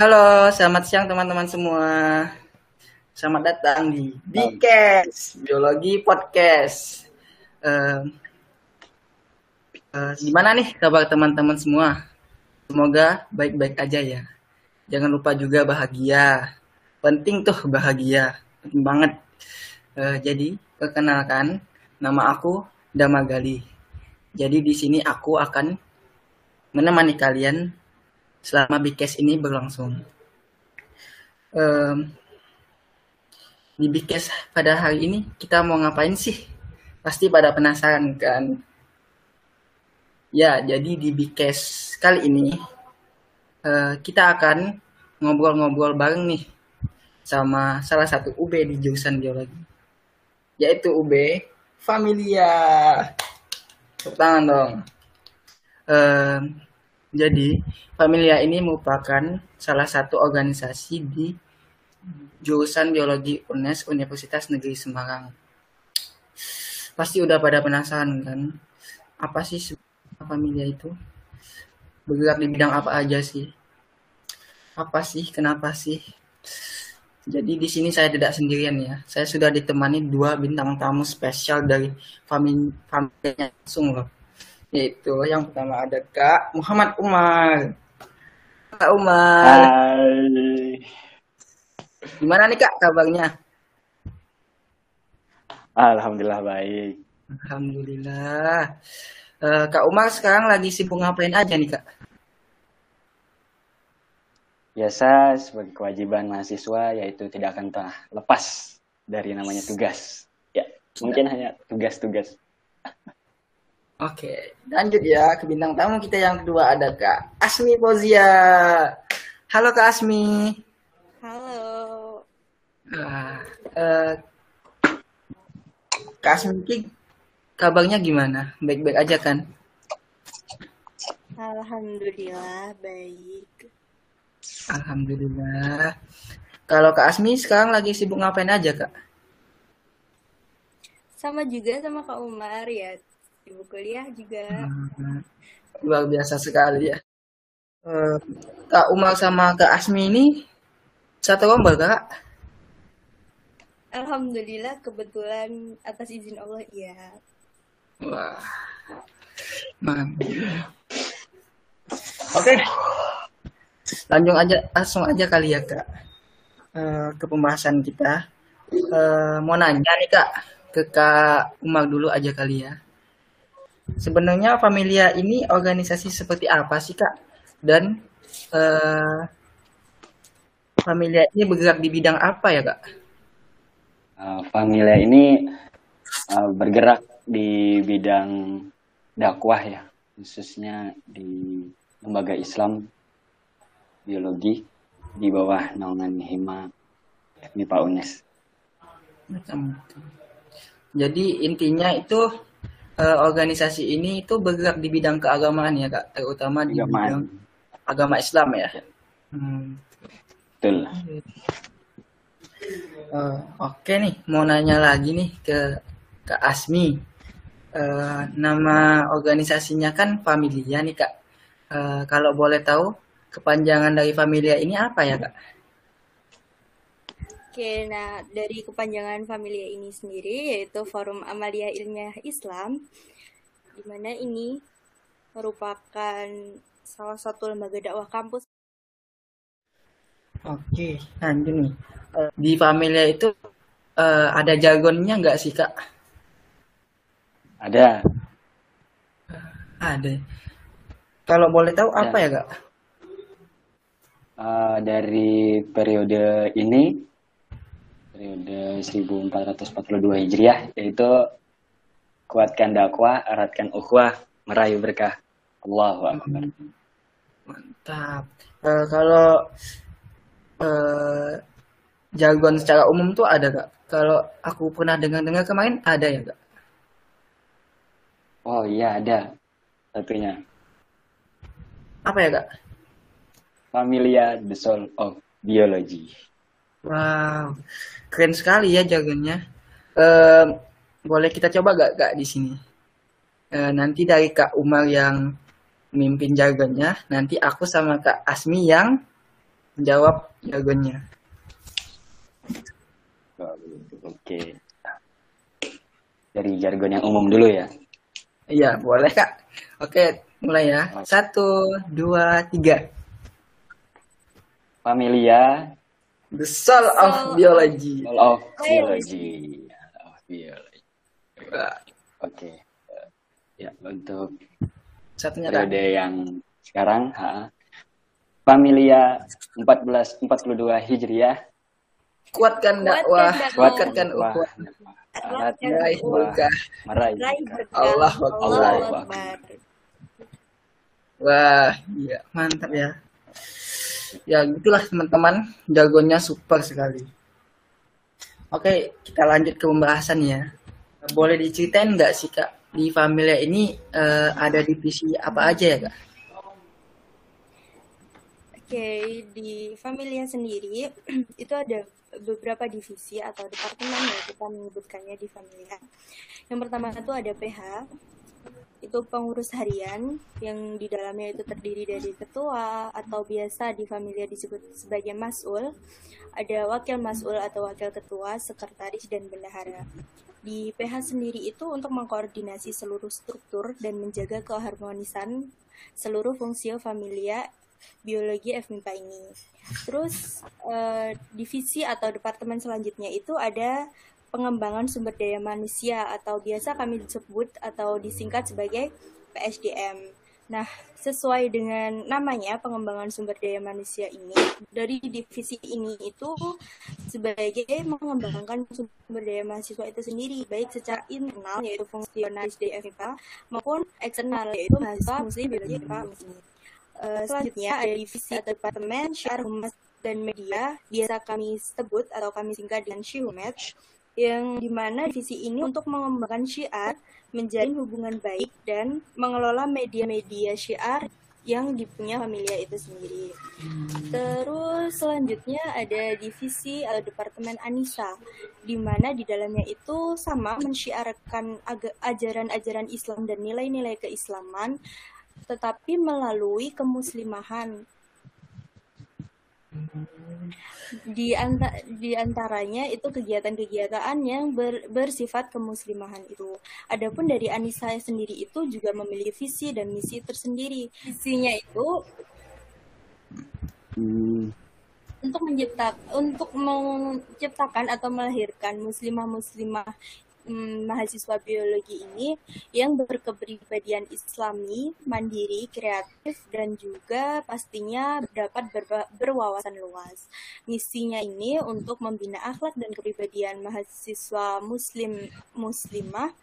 Halo, selamat siang teman-teman semua. Selamat datang di Bikes Biologi Podcast. Uh, uh, gimana nih kabar teman-teman semua? Semoga baik-baik aja ya. Jangan lupa juga bahagia. Penting tuh bahagia, penting banget. Uh, jadi perkenalkan, nama aku Damagali. Jadi di sini aku akan menemani kalian selama Bikes ini berlangsung. Um, di Bikes pada hari ini kita mau ngapain sih? Pasti pada penasaran kan? Ya, jadi di Bikes kali ini uh, kita akan ngobrol-ngobrol bareng nih sama salah satu UB di jurusan biologi, yaitu UB Familia. Tepuk tangan dong. Uh, jadi, Familia ini merupakan salah satu organisasi di jurusan biologi UNES Universitas Negeri Semarang. Pasti udah pada penasaran kan, apa sih Familia itu? Bergerak di bidang apa aja sih? Apa sih? Kenapa sih? Jadi di sini saya tidak sendirian ya. Saya sudah ditemani dua bintang tamu spesial dari familinya langsung loh yaitu yang pertama ada Kak Muhammad Umar. Kak Umar. Hai. Gimana nih Kak kabarnya? Alhamdulillah baik. Alhamdulillah. Uh, Kak Umar sekarang lagi sibuk ngapain aja nih Kak? Biasa sebagai kewajiban mahasiswa yaitu tidak akan pernah lepas dari namanya tugas. Ya, mungkin hanya tugas-tugas. Oke, lanjut ya ke bintang tamu kita yang kedua ada Kak Asmi Pozia. Halo Kak Asmi. Halo. Nah, uh, Kak Asmi kabarnya gimana? Baik-baik aja kan? Alhamdulillah baik. Alhamdulillah. Kalau Kak Asmi sekarang lagi sibuk ngapain aja Kak? Sama juga sama Kak Umar ya ibu kuliah juga. Hmm, luar biasa sekali ya. Uh, Kak Umar sama Kak Asmi ini satu lomba kak? Alhamdulillah kebetulan atas izin Allah iya. Wah, mantap. Oke, lanjut aja langsung aja kali ya kak uh, ke pembahasan kita. Uh, mau nanya nih kak ke kak Umar dulu aja kali ya. Sebenarnya Familia ini organisasi seperti apa sih kak? Dan uh, Familia ini bergerak di bidang apa ya kak? Uh, Familia ini uh, bergerak di bidang dakwah ya, khususnya di lembaga Islam biologi di bawah naungan Hima MIPA UNES. Jadi intinya itu uh, organisasi ini itu bergerak di bidang keagamaan ya kak, terutama di Agamaan. bidang agama Islam ya. Hmm. Betul. Uh, Oke okay nih, mau nanya lagi nih ke ke Asmi. Uh, nama organisasinya kan Familia nih kak. Uh, kalau boleh tahu kepanjangan dari Familia ini apa ya kak? Oke, nah dari kepanjangan Familia ini sendiri yaitu Forum Amalia Ilmiah Islam, di mana ini merupakan salah satu lembaga dakwah kampus. Oke, nah gini, eh, di Familia itu uh, ada jargonnya nggak sih kak? Ada. Ada. Kalau boleh tahu apa ya kak? Uh, dari periode ini periode 1442 Hijriah yaitu kuatkan dakwah, eratkan ukhuwah, merayu berkah. Allahu akbar. Mantap. Uh, kalau uh, jargon secara umum tuh ada kak. Kalau aku pernah dengar-dengar kemarin ada ya kak. Oh iya ada satunya. Apa ya kak? Familia the Soul of Biology. Wow, keren sekali ya jargonnya. Uh, boleh kita coba gak kak di sini? Uh, nanti dari kak Umar yang mimpin jargonnya, nanti aku sama kak Asmi yang jawab jargonnya. Oke. Dari jargon yang umum dulu ya. Iya, boleh kak. Oke, mulai ya. Satu, dua, tiga. Familia The soul of biology. Soul of Biology. Of Biology. Oke. Ya, untuk Satunya periode yang sekarang, ha, Familia 1442 Hijriah. Kuatkan dakwah, dakwah. kuatkan Wah, ukhuwah. Eratkan Meraih berkah. meraih. Allahu Akbar. Wah, iya mantap ya. Ya gitulah teman-teman, jagonya super sekali. Oke, kita lanjut ke pembahasan ya. Boleh diceritain nggak sih kak di Familia ini eh, ada divisi apa aja ya kak? Oke, di Familia sendiri itu ada beberapa divisi atau departemen ya kita menyebutkannya di Familia. Yang pertama itu ada PH, itu pengurus harian yang di dalamnya itu terdiri dari ketua atau biasa di Familia disebut sebagai masul. Ada wakil masul atau wakil ketua, sekretaris dan bendahara. Di PH sendiri itu untuk mengkoordinasi seluruh struktur dan menjaga keharmonisan seluruh fungsi Familia biologi FMIPA ini. Terus eh, divisi atau departemen selanjutnya itu ada pengembangan sumber daya manusia atau biasa kami disebut atau disingkat sebagai PSDM. Nah, sesuai dengan namanya pengembangan sumber daya manusia ini, dari divisi ini itu sebagai mengembangkan sumber daya mahasiswa itu sendiri, baik secara internal yaitu fungsionalis di FMIPA maupun eksternal yaitu mahasiswa muslim biologi muslim. Eh, selanjutnya ada divisi atau departemen syiar humas dan media biasa kami sebut atau kami singkat dengan Syihumet yang di mana divisi ini untuk mengembangkan syiar menjalin hubungan baik dan mengelola media-media syiar yang dipunya familia itu sendiri. Terus selanjutnya ada divisi atau departemen Anisa, di mana di dalamnya itu sama mensyiarkan ajaran-ajaran Islam dan nilai-nilai keislaman, tetapi melalui kemuslimahan. Di, anta- di antaranya itu kegiatan-kegiatan yang ber- bersifat kemuslimahan itu. Adapun dari Anissa sendiri itu juga memiliki visi dan misi tersendiri. Visinya itu Hmm, untuk mencipta untuk menciptakan atau melahirkan muslimah-muslimah mm, mahasiswa biologi ini yang berkepribadian islami, mandiri, kreatif dan juga pastinya dapat berba- berwawasan luas. Misinya ini untuk membina akhlak dan kepribadian mahasiswa muslim muslimah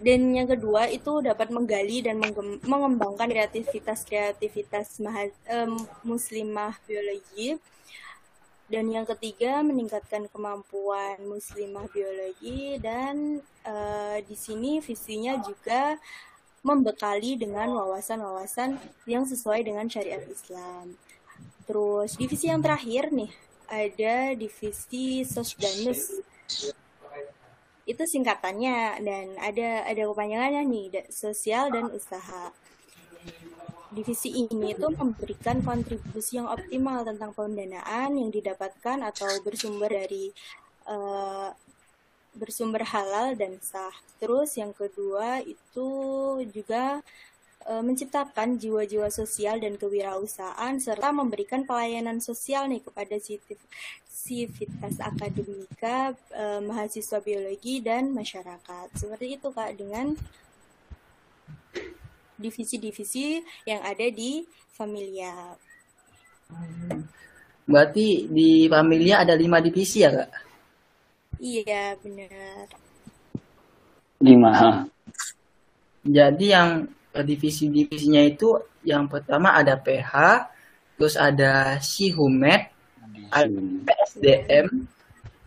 dan yang kedua itu dapat menggali dan mengembangkan kreativitas-kreativitas maha- em, muslimah biologi. Dan yang ketiga meningkatkan kemampuan muslimah biologi dan eh, di sini visinya juga membekali dengan wawasan-wawasan yang sesuai dengan syariat Islam. Terus divisi yang terakhir nih ada divisi Sosdanus itu singkatannya dan ada ada kepanjangannya nih sosial dan usaha. Divisi ini itu memberikan kontribusi yang optimal tentang pendanaan yang didapatkan atau bersumber dari eh, bersumber halal dan sah. Terus yang kedua itu juga eh, menciptakan jiwa-jiwa sosial dan kewirausahaan serta memberikan pelayanan sosial nih kepada sivitas akademika eh, mahasiswa biologi dan masyarakat. Seperti itu Kak dengan divisi-divisi yang ada di Familia. Berarti di Familia ada lima divisi ya kak? Iya, benar. lima. Jadi yang divisi-divisinya itu yang pertama ada PH, terus ada Sihumet, ada PSDM,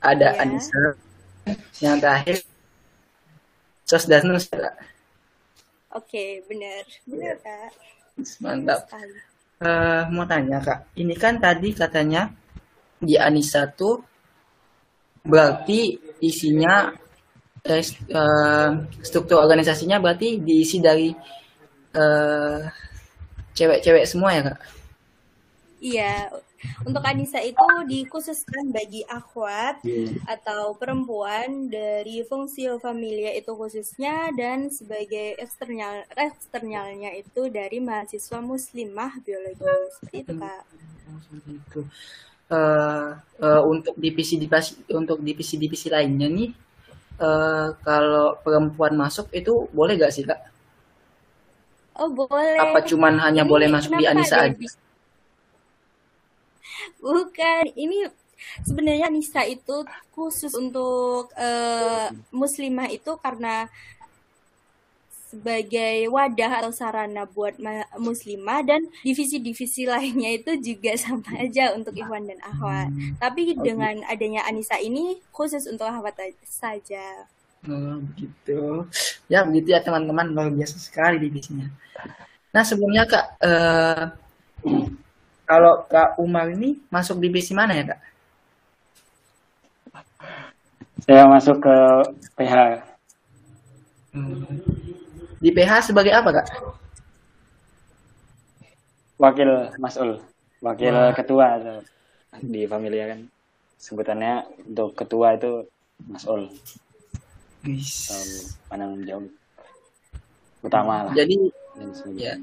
ada Iya. Anissa, yang terakhir Sosdanus ya, Kak. Oke, benar. Benar, Kak. Mantap. Eh, mau tanya kak, ini kan tadi katanya di Anissa tuh berarti isinya eh, st- eh, struktur organisasinya berarti diisi dari eh, cewek-cewek semua ya kak? Iya, Untuk Anissa itu dikhususkan bagi akhwat atau perempuan dari fungsi familia itu khususnya dan sebagai eksternal eksternalnya itu dari mahasiswa muslimah biologi. Seperti itu, Kak. Eh, eh, untuk divisi divisi untuk divisi divisi lainnya nih eh, kalau perempuan masuk itu boleh gak sih kak? Oh boleh. Apa cuman hanya Ini boleh masuk di Anissa aja? Bukan, ini sebenarnya Nisa itu khusus untuk eh, muslimah itu karena sebagai wadah atau sarana buat ma- muslimah dan divisi-divisi lainnya itu juga sama aja untuk Ikhwan dan Akhwat. Tapi dengan adanya Anissa ini khusus untuk Akhwat a- saja. Oh, begitu. Ya begitu ya teman-teman luar biasa sekali divisinya. Nah sebelumnya kak eh, kalau kak Umar ini masuk divisi mana ya kak? Saya masuk ke PH Hmm. Di PH sebagai apa kak? wakil masul, wakil Wah. ketua atau di familia kan sebutannya untuk ketua itu masul atau penanggung jawab utama lah. Jadi ya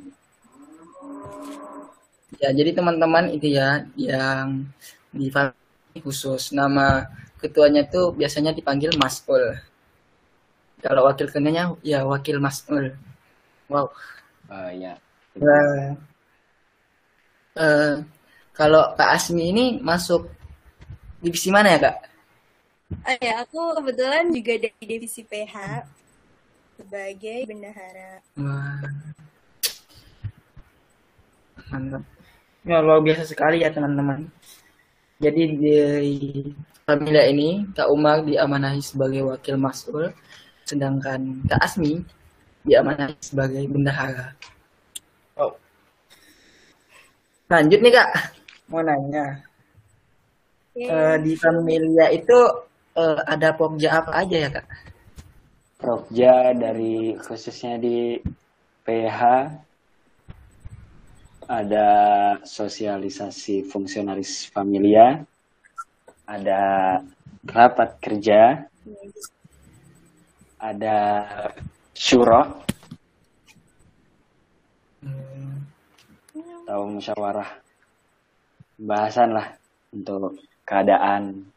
ya jadi teman-teman itu ya yang di khusus nama ketuanya tuh biasanya dipanggil Masul. Kalau wakil ketuanya ya wakil Masul. Wow. Oh, ya. Nah, eh, kalau Kak Asmi ini masuk divisi mana ya Kak? Oh ya, aku kebetulan juga dari divisi PH sebagai bendahara. Wah. Mantap. Ya, luar biasa sekali ya teman-teman. Jadi di familia ini Kak Umar diamanahi sebagai wakil mas'ul, sedangkan Kak Asmi diamanahi sebagai bendahara. Oh. Lanjut nih Kak, mau nanya. Eh, di familia itu eh, ada pokja apa aja ya Kak? Prokja dari khususnya di PH ada sosialisasi fungsionaris familia, ada rapat kerja, ada syuro. Atau musyawarah. Bahasan lah untuk keadaan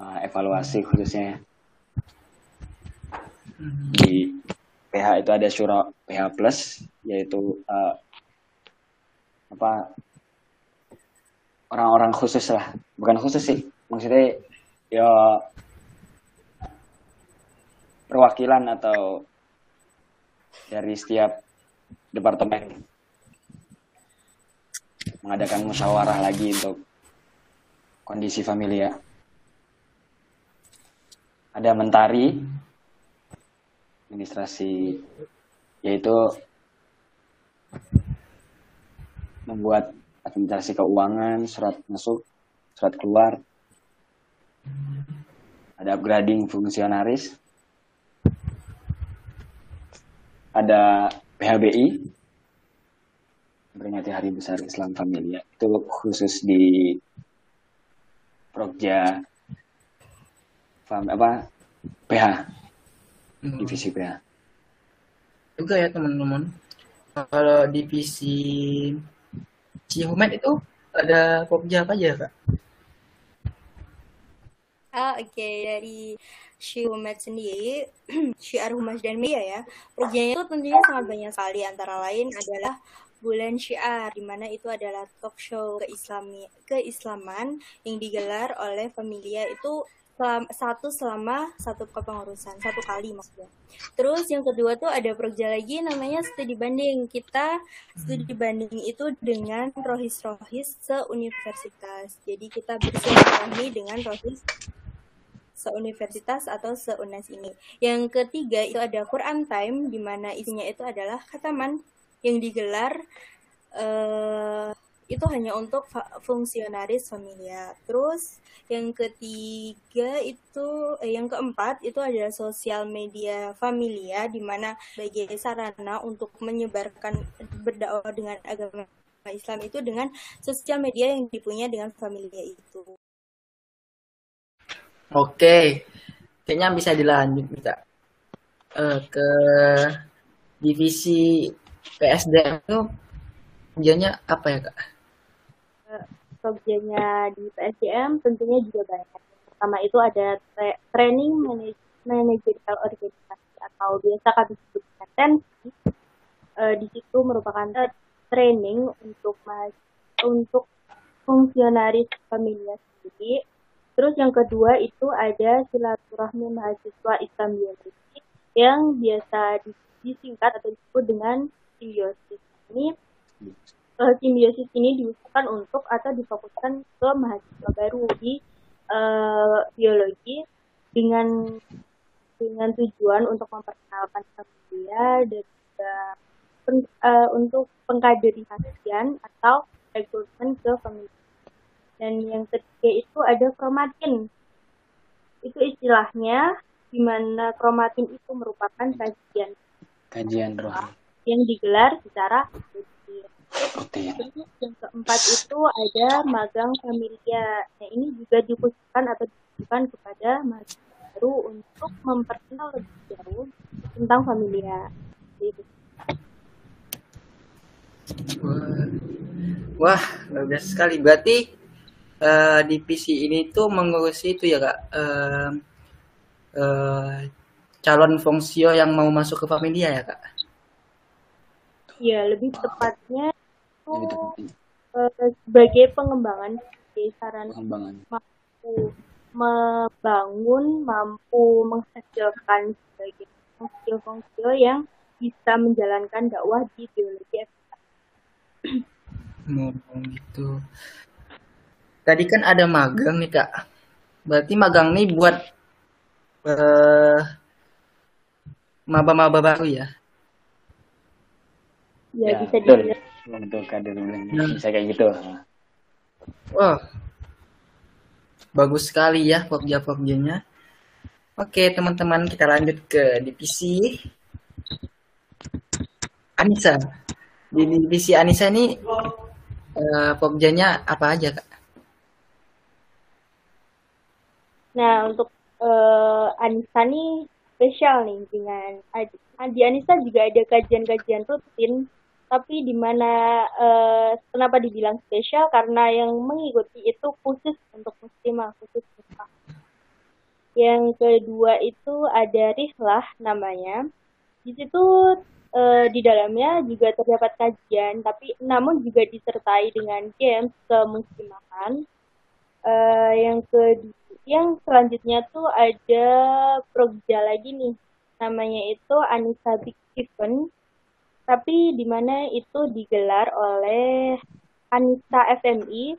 uh, evaluasi khususnya. Di PH itu ada syuro PH plus yaitu uh, apa orang-orang khusus lah. Bukan khusus sih maksudnya ya perwakilan atau dari setiap departemen. Mengadakan musyawarah lagi untuk kondisi familia ada mentari administrasi yaitu membuat administrasi keuangan, surat masuk, surat keluar, ada upgrading fungsionaris, ada PHBI, peringati Hari Besar Islam Familia, itu khusus di Prokja, fam, apa PH, Hmm. divisi PH. juga ya teman-teman. Kalau divisi Cihumet itu ada pokja apa aja kak? Ah, oke dari Syiumet sendiri, Syiar Humas dan Media ya. Proyeknya itu tentunya sangat banyak sekali antara lain adalah Bulan Syiar, di mana itu adalah talk show keislami, keislaman yang digelar oleh Familia itu selam- satu selama satu kepengurusan, satu kali maksudnya. Terus yang kedua tuh ada proja lagi namanya studi banding. Kita studi banding itu dengan rohis-rohis seuniversitas. Jadi kita bersilaturahmi dengan rohis seuniversitas atau seunas ini. Yang ketiga itu ada Quran Time di mana isinya itu adalah khataman yang digelar eh, itu hanya untuk fungsionaris familia. Terus yang ketiga itu eh, yang keempat itu adalah sosial media familia di mana sebagai sarana untuk menyebarkan berdakwah dengan agama Islam itu dengan sosial media yang dipunya dengan familia itu. Oke, kayaknya bisa dilanjut kak uh, ke divisi PSDM itu kerjanya apa ya kak? Kerjanya di PSDM tentunya juga banyak. Pertama itu ada tra training manajerial organisasi atau biasa kami sebut tensi. Uh, di situ merupakan training untuk untuk fungsionaris familia sendiri. Terus yang kedua itu ada silaturahmi mahasiswa Islam biologi yang biasa disingkat atau disebut dengan simbiosis. Ini uh, simbiosis ini diusahakan untuk atau difokuskan ke mahasiswa baru di uh, biologi dengan dengan tujuan untuk memperkenalkan familia dan juga pen, uh, untuk pengkaderisasian atau rekrutmen ke familia. Dan yang ketiga itu ada kromatin. Itu istilahnya di mana kromatin itu merupakan kajian kajian roh yang digelar secara rutin. Yang keempat itu ada magang familia. Nah ini juga dikhususkan atau ditujukan kepada mahasiswa baru untuk memperkenal lebih jauh tentang familia. Gitu. Wah, wah luar biasa sekali. Berarti uh, di PC ini tuh mengurusi itu ya kak. Uh, uh, calon fungsio yang mau masuk ke familia ya kak? Iya lebih tepatnya itu uh, sebagai pengembangan saran pengembangan. mampu membangun mampu menghasilkan sebagai fungsio-fungsio yang bisa menjalankan dakwah di biologi Oh, gitu. Tadi kan ada magang nih kak. Berarti magang nih buat uh, maba-maba baru ya? Ya, ya bisa dilihat. Untuk kader nah. bisa kayak gitu. Wah, bagus sekali ya pokja-pokjanya. Oke teman-teman kita lanjut ke divisi Anissa. Di divisi Anissa ini uh, pokjanya apa aja kak? Nah untuk uh, Anissa nih spesial nih dengan di Anissa juga ada kajian-kajian rutin tapi di mana uh, kenapa dibilang spesial? Karena yang mengikuti itu khusus untuk muslimah khusus muslimah. Yang kedua itu ada rihlah namanya. Di situ uh, di dalamnya juga terdapat kajian tapi namun juga disertai dengan games kemuslimahan. Uh, yang kedua yang selanjutnya tuh ada progja lagi nih. Namanya itu Anissa Big Event tapi di mana itu digelar oleh Anissa FMI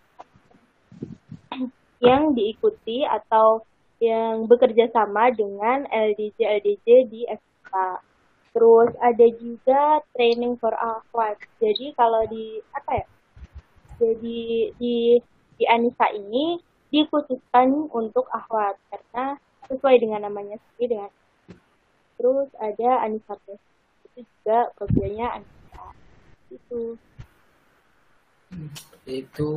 yang diikuti atau yang bekerja sama dengan LDJ-LDJ di FK. Terus ada juga training for akhwat. Jadi kalau di apa ya? Jadi di di Anissa ini dikhususkan untuk akhwat karena sesuai dengan namanya sendiri dengan terus ada Anissa itu juga bagiannya Anissa itu itu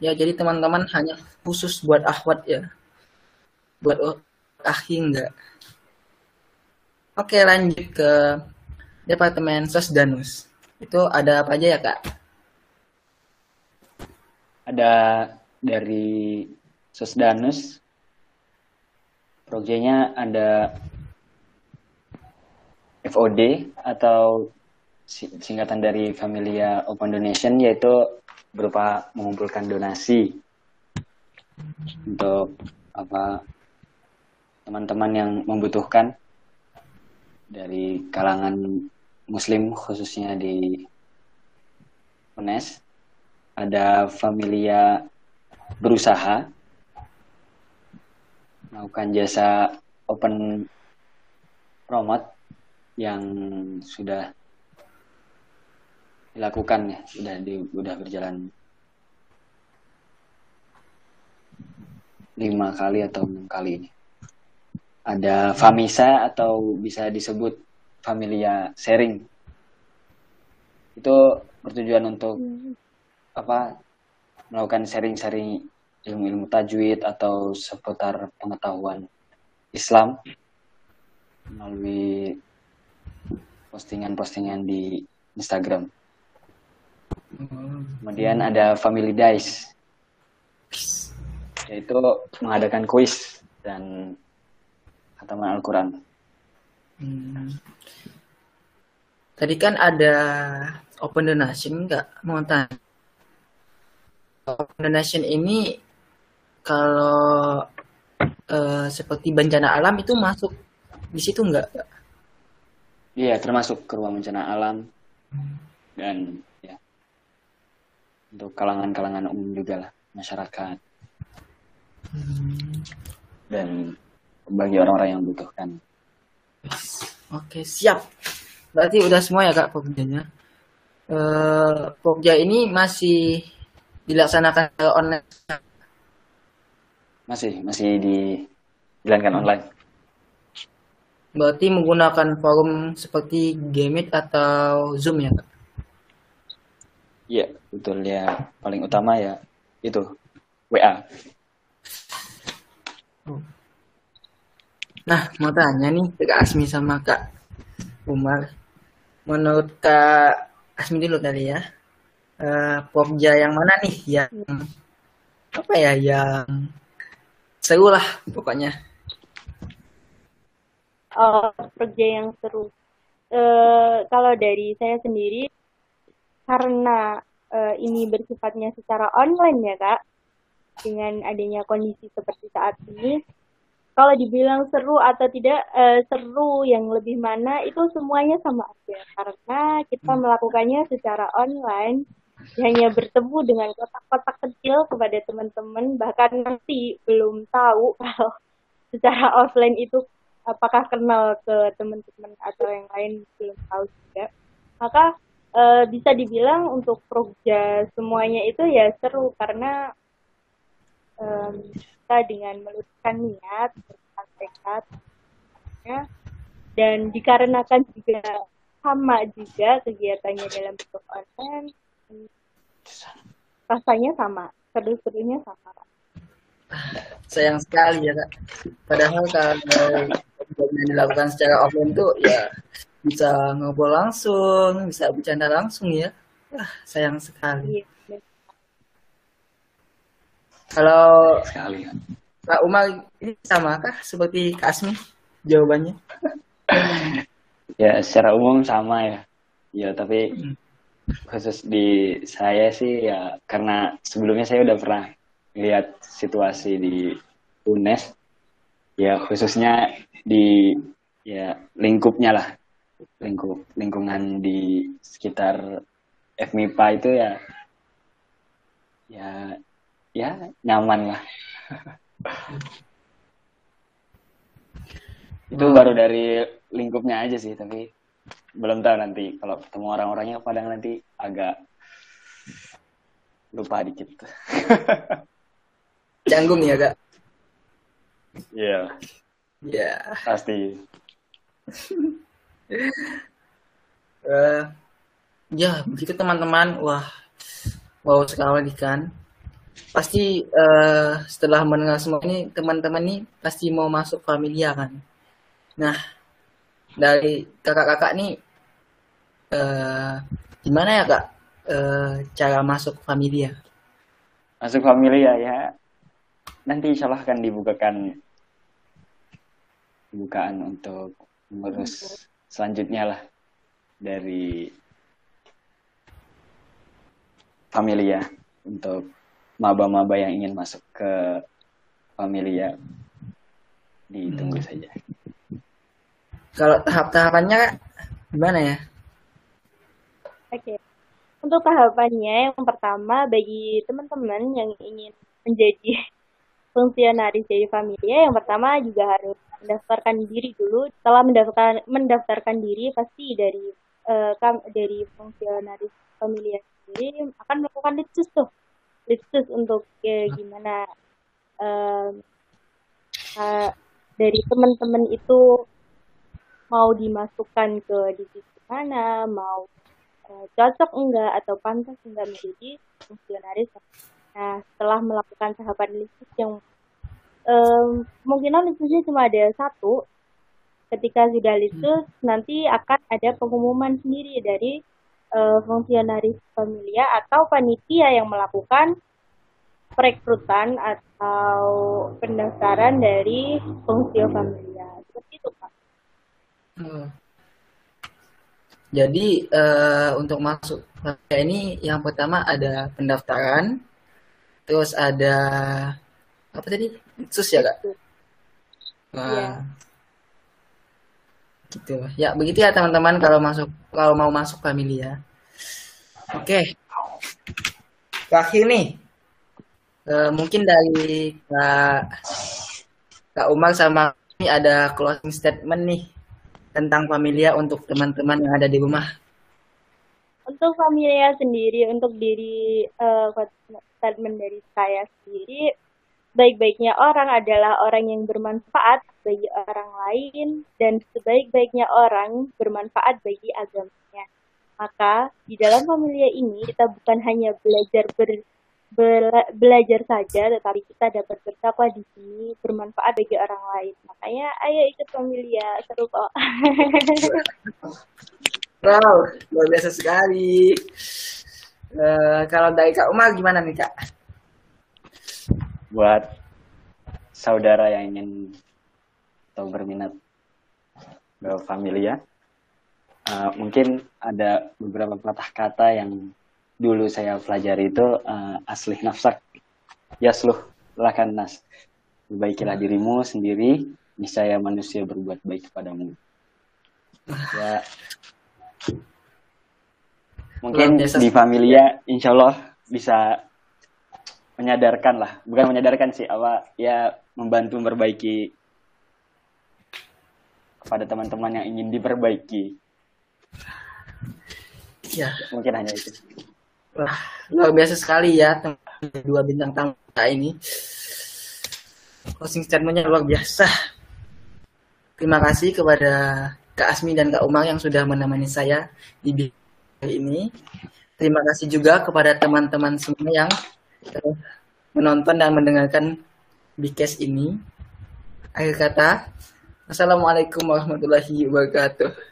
ya jadi teman-teman hanya khusus buat akhwat ya. Buat akhi enggak. Oke lanjut ke departemen sosdanus itu ada apa aja ya kak? Ada dari Sosdanus. Proyeknya ada FOD atau singkatan dari Familia Open Donation yaitu berupa mengumpulkan donasi untuk apa teman-teman yang membutuhkan dari kalangan muslim khususnya di UNES. Ada Familia berusaha melakukan jasa open promote yang sudah dilakukan ya sudah di sudah berjalan lima kali atau enam kali ini. Ada famisa atau bisa disebut familia sharing. Itu bertujuan untuk apa melakukan sharing-sharing ilmu-ilmu tajwid atau seputar pengetahuan Islam melalui postingan-postingan di Instagram. Kemudian ada Family Dice, yaitu mengadakan kuis dan khataman Al-Quran. Hmm. Tadi kan ada open donation nggak? Mau tanya. Open donation ini kalau eh, seperti bencana alam itu masuk di situ nggak? Iya, termasuk ke ruang bencana alam dan ya untuk kalangan-kalangan umum juga lah, masyarakat dan bagi orang-orang yang membutuhkan. Oke, siap. Berarti udah semua ya Kak Pogjanya. Eh, ini masih dilaksanakan online. Masih masih dijalankan online. Berarti menggunakan forum seperti Gameit atau Zoom ya Kak? Iya, betul ya. Paling utama ya itu WA. Nah, mau tanya nih ke Kak Asmi sama Kak Umar. Menurut Kak Asmi dulu tadi ya. Eh, Pogja yang mana nih yang apa ya yang seru lah pokoknya. Oh, kerja yang seru. Eh, kalau dari saya sendiri, karena eh, ini bersifatnya secara online ya kak, dengan adanya kondisi seperti saat ini, kalau dibilang seru atau tidak eh, seru yang lebih mana itu semuanya sama aja karena kita melakukannya secara online hanya bertemu dengan kotak-kotak kecil kepada teman-teman bahkan nanti belum tahu kalau secara offline itu apakah kenal ke teman-teman atau yang lain belum tahu juga maka eh, bisa dibilang untuk proja semuanya itu ya seru karena em, kita dengan meluruskan niat tekad ya, dan dikarenakan juga sama juga kegiatannya dalam bentuk online rasanya sama seru-serunya sama Sayang sekali ya Kak. Padahal kalau yang dilakukan secara offline tuh ya bisa ngobrol langsung, bisa bercanda langsung ya. Ah, sayang sekali. Iya. Kalau Sekali. Kak Umar ini sama kah seperti Kak Asmi jawabannya? Ya, secara umum sama ya. Ya, tapi Hmm. khusus di saya sih ya karena sebelumnya saya udah pernah lihat situasi di UNES ya khususnya di ya lingkupnya lah. Lingkup lingkungan di sekitar FMIPA itu ya ya ya nyaman lah. Itu baru dari lingkupnya aja sih tapi belum tahu nanti kalau ketemu orang-orangnya kadang nanti agak lupa dikit. Canggung ya Kak? Iya Ya. pasti Eh, ya begitu teman-teman. Wah, wow sekali kan. Pasti eh, setelah mendengar semua ini teman-teman nih pasti mau masuk familia kan. Nah, dari kakak-kakak nih eh, gimana ya kak eh, cara masuk familia? masuk familia ya nanti insya Allah akan dibukakan bukaan untuk mengurus selanjutnya lah dari familia untuk maba-maba yang ingin masuk ke familia ditunggu saja Kalau tahap-tahapannya kak gimana ya? Oke. Untuk tahapannya, yang pertama bagi teman-teman yang ingin menjadi fungsionaris dari familia, yang pertama juga harus mendaftarkan diri dulu. Setelah mendaftarkan mendaftarkan diri, pasti dari kam- dari fungsionaris familia sendiri akan melakukan litsus tuh, litsus untuk eh, gimana em, eh, dari teman-teman itu mau dimasukkan ke divisi mana, mau eh, cocok enggak atau pantas enggak menjadi fungsionaris. Nah, setelah melakukan tahapan listus yang um, kemungkinan listusnya cuma ada satu, ketika sudah listus hmm. nanti akan ada pengumuman sendiri dari uh, fungsionaris familia atau panitia yang melakukan perekrutan atau pendaftaran dari fungsio familia. Seperti itu, Pak. Hmm. Jadi uh, untuk masuk ini yang pertama ada pendaftaran, terus ada apa tadi sus ya kak? Wah, ya. gitu. Ya begitu ya teman-teman kalau masuk kalau mau masuk familia. Oke, terakhir nih uh, mungkin dari kak kak Umar sama ini ada closing statement nih tentang familia untuk teman-teman yang ada di rumah? Untuk familia sendiri, untuk diri uh, statement dari saya sendiri, baik-baiknya orang adalah orang yang bermanfaat bagi orang lain dan sebaik-baiknya orang bermanfaat bagi agamanya. Maka di dalam familia ini kita bukan hanya belajar ber bela belajar saja, tetapi kita dapat bertakwa di sini bermanfaat bagi orang lain. Makanya ayo ikut familia, seru kok. wow, luar biasa sekali. Uh, kalau dari Kak Umar gimana nih Kak? Buat saudara yang ingin atau berminat ke familia, uh, mungkin ada beberapa patah kata yang dulu saya pelajari itu uh, asli nafsak yasluh lakan nas. Perbaikilah dirimu sendiri niscaya manusia berbuat baik kepadamu. Ya mungkin di familia insya Allah bisa menyadarkan lah. Bukan menyadarkan sih apa ya membantu memperbaiki kepada teman-teman yang ingin diperbaiki. Ya. Mungkin hanya itu. Wah, luar biasa sekali ya dua bintang tamu ini. Closing statementnya luar biasa. Terima kasih kepada Kak Asmi dan Kak Umar yang sudah menemani saya di hari ini. Terima kasih juga kepada teman-teman semua yang menonton dan mendengarkan Bikes ini. Akhir kata, Assalamualaikum warahmatullahi wabarakatuh.